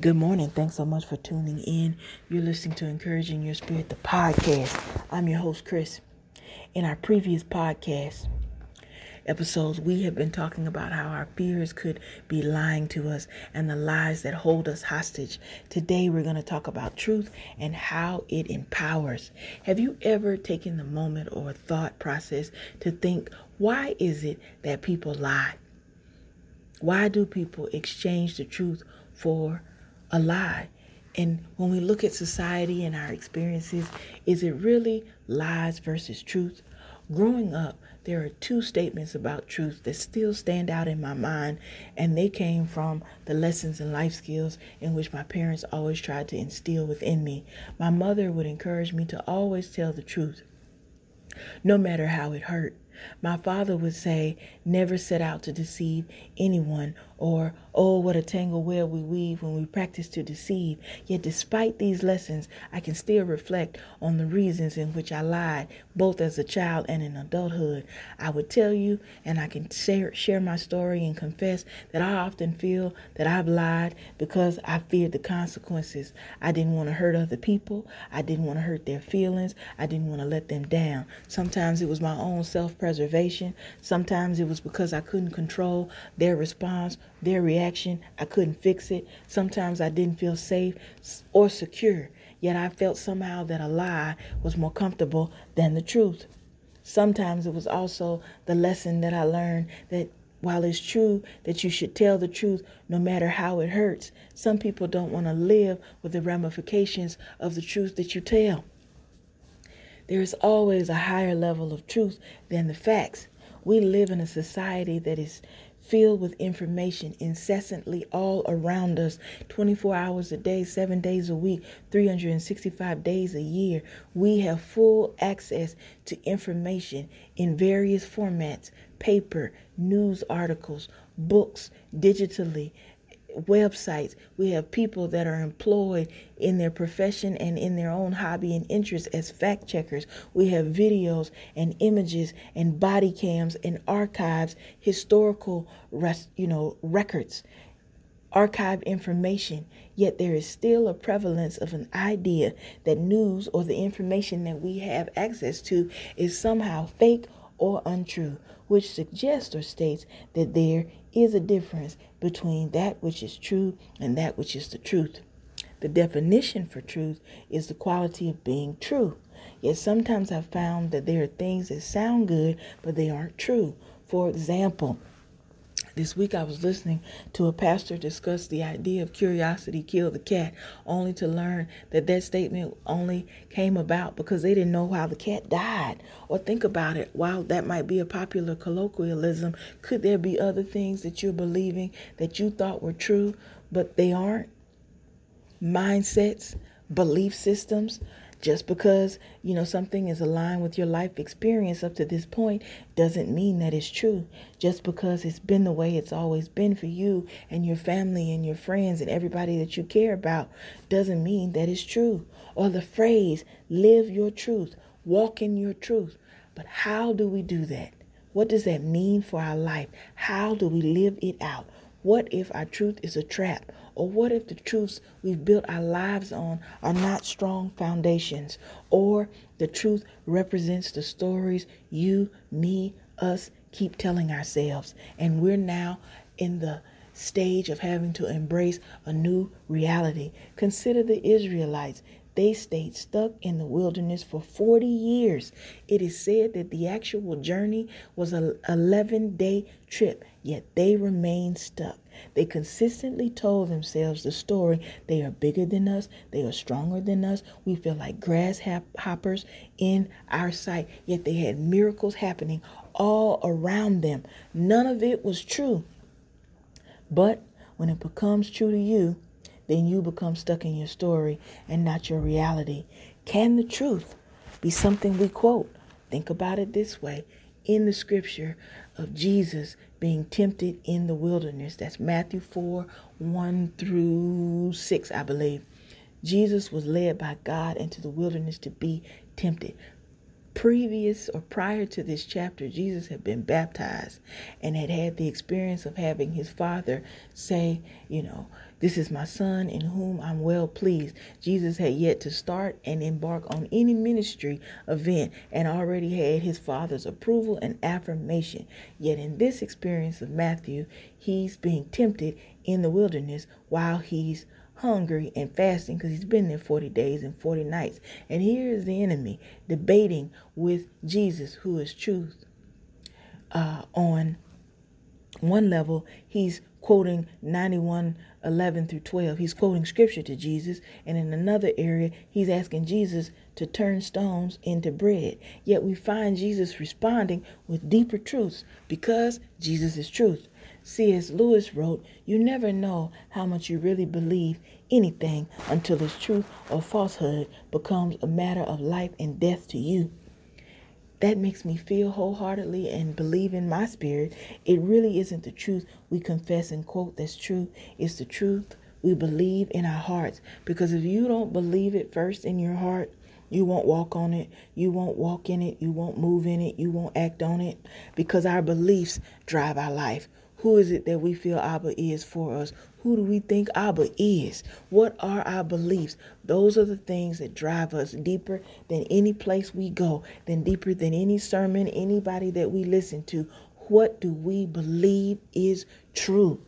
Good morning. Thanks so much for tuning in. You're listening to Encouraging Your Spirit, the podcast. I'm your host, Chris. In our previous podcast episodes, we have been talking about how our fears could be lying to us and the lies that hold us hostage. Today, we're going to talk about truth and how it empowers. Have you ever taken the moment or thought process to think, why is it that people lie? Why do people exchange the truth for a lie. And when we look at society and our experiences, is it really lies versus truth? Growing up, there are two statements about truth that still stand out in my mind, and they came from the lessons and life skills in which my parents always tried to instill within me. My mother would encourage me to always tell the truth, no matter how it hurt. My father would say, Never set out to deceive anyone, or, Oh, what a tangle web we weave when we practice to deceive. Yet, despite these lessons, I can still reflect on the reasons in which I lied, both as a child and in adulthood. I would tell you, and I can share, share my story and confess that I often feel that I've lied because I feared the consequences. I didn't want to hurt other people, I didn't want to hurt their feelings, I didn't want to let them down. Sometimes it was my own self preservation. Sometimes it was because I couldn't control their response, their reaction. I couldn't fix it. Sometimes I didn't feel safe or secure. Yet I felt somehow that a lie was more comfortable than the truth. Sometimes it was also the lesson that I learned that while it's true that you should tell the truth no matter how it hurts, some people don't want to live with the ramifications of the truth that you tell. There is always a higher level of truth than the facts. We live in a society that is filled with information incessantly all around us 24 hours a day, seven days a week, 365 days a year. We have full access to information in various formats paper, news articles, books, digitally, websites. We have people that are employed in their profession and in their own hobby and interest as fact checkers. We have videos and images and body cams and archives, historical, you know, records archive information, yet there is still a prevalence of an idea that news or the information that we have access to is somehow fake or untrue, which suggests or states that there is a difference between that which is true and that which is the truth. The definition for truth is the quality of being true. Yet sometimes I've found that there are things that sound good, but they aren't true. For example, this week I was listening to a pastor discuss the idea of curiosity killed the cat, only to learn that that statement only came about because they didn't know how the cat died. Or think about it, while that might be a popular colloquialism, could there be other things that you're believing that you thought were true, but they aren't? Mindsets, belief systems, just because, you know, something is aligned with your life experience up to this point doesn't mean that it's true. Just because it's been the way it's always been for you and your family and your friends and everybody that you care about doesn't mean that it's true. Or the phrase, live your truth, walk in your truth. But how do we do that? What does that mean for our life? How do we live it out? What if our truth is a trap? Or what if the truths we've built our lives on are not strong foundations? Or the truth represents the stories you, me, us keep telling ourselves. And we're now in the stage of having to embrace a new reality. Consider the Israelites. They stayed stuck in the wilderness for 40 years. It is said that the actual journey was an 11 day trip, yet they remained stuck. They consistently told themselves the story they are bigger than us, they are stronger than us. We feel like grasshoppers in our sight, yet they had miracles happening all around them. None of it was true. But when it becomes true to you, then you become stuck in your story and not your reality. Can the truth be something we quote? Think about it this way in the scripture of Jesus being tempted in the wilderness. That's Matthew 4 1 through 6, I believe. Jesus was led by God into the wilderness to be tempted previous or prior to this chapter, Jesus had been baptized and had had the experience of having his father say, you know, This is my son in whom I'm well pleased. Jesus had yet to start and embark on any ministry event and already had his father's approval and affirmation. Yet in this experience of Matthew, he's being tempted in the wilderness while he's hungry and fasting because he's been there 40 days and 40 nights. And here is the enemy debating with Jesus, who is truth, uh, on one level, he's quoting 91 11 through 12. He's quoting scripture to Jesus. And in another area, he's asking Jesus to turn stones into bread. Yet we find Jesus responding with deeper truths because Jesus is truth. C.S. Lewis wrote, You never know how much you really believe anything until its truth or falsehood becomes a matter of life and death to you that makes me feel wholeheartedly and believe in my spirit. It really isn't the truth we confess and quote that's true. It's the truth we believe in our hearts. Because if you don't believe it first in your heart, you won't walk on it. You won't walk in it. You won't move in it. You won't act on it. Because our beliefs drive our life. Who is it that we feel Abba is for us? Who do we think Abba is? What are our beliefs? Those are the things that drive us deeper than any place we go, than deeper than any sermon, anybody that we listen to. What do we believe is true?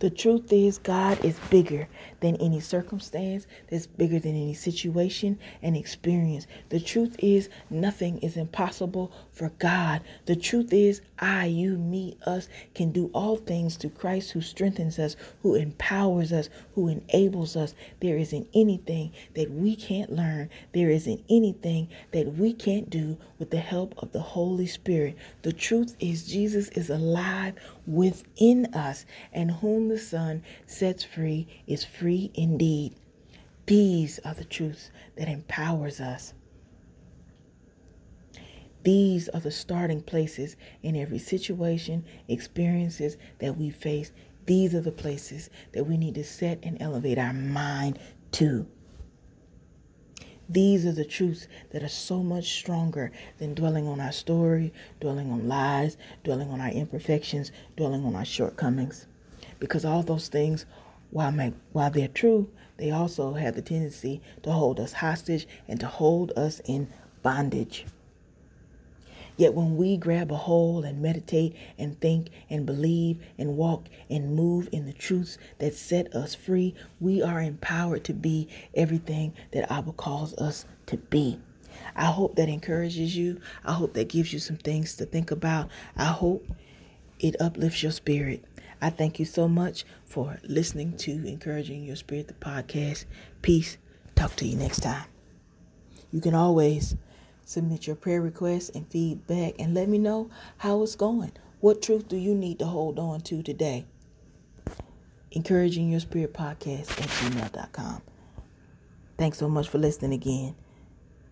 The truth is, God is bigger than any circumstance, that's bigger than any situation and experience. The truth is, nothing is impossible for God. The truth is, I, you, me, us can do all things through Christ who strengthens us, who empowers us, who enables us. There isn't anything that we can't learn. There isn't anything that we can't do with the help of the Holy Spirit. The truth is, Jesus is alive within us, and whom the Son sets free is free indeed. These are the truths that empowers us. These are the starting places in every situation, experiences that we face. These are the places that we need to set and elevate our mind to. These are the truths that are so much stronger than dwelling on our story, dwelling on lies, dwelling on our imperfections, dwelling on our shortcomings. Because all those things, while, may, while they're true, they also have the tendency to hold us hostage and to hold us in bondage. Yet when we grab a hold and meditate and think and believe and walk and move in the truths that set us free, we are empowered to be everything that Abba calls us to be. I hope that encourages you. I hope that gives you some things to think about. I hope it uplifts your spirit. I thank you so much for listening to Encouraging Your Spirit, the podcast. Peace. Talk to you next time. You can always Submit your prayer requests and feedback and let me know how it's going. What truth do you need to hold on to today? Encouraging Your Spirit Podcast at gmail.com. Thanks so much for listening again.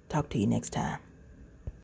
Talk to you next time.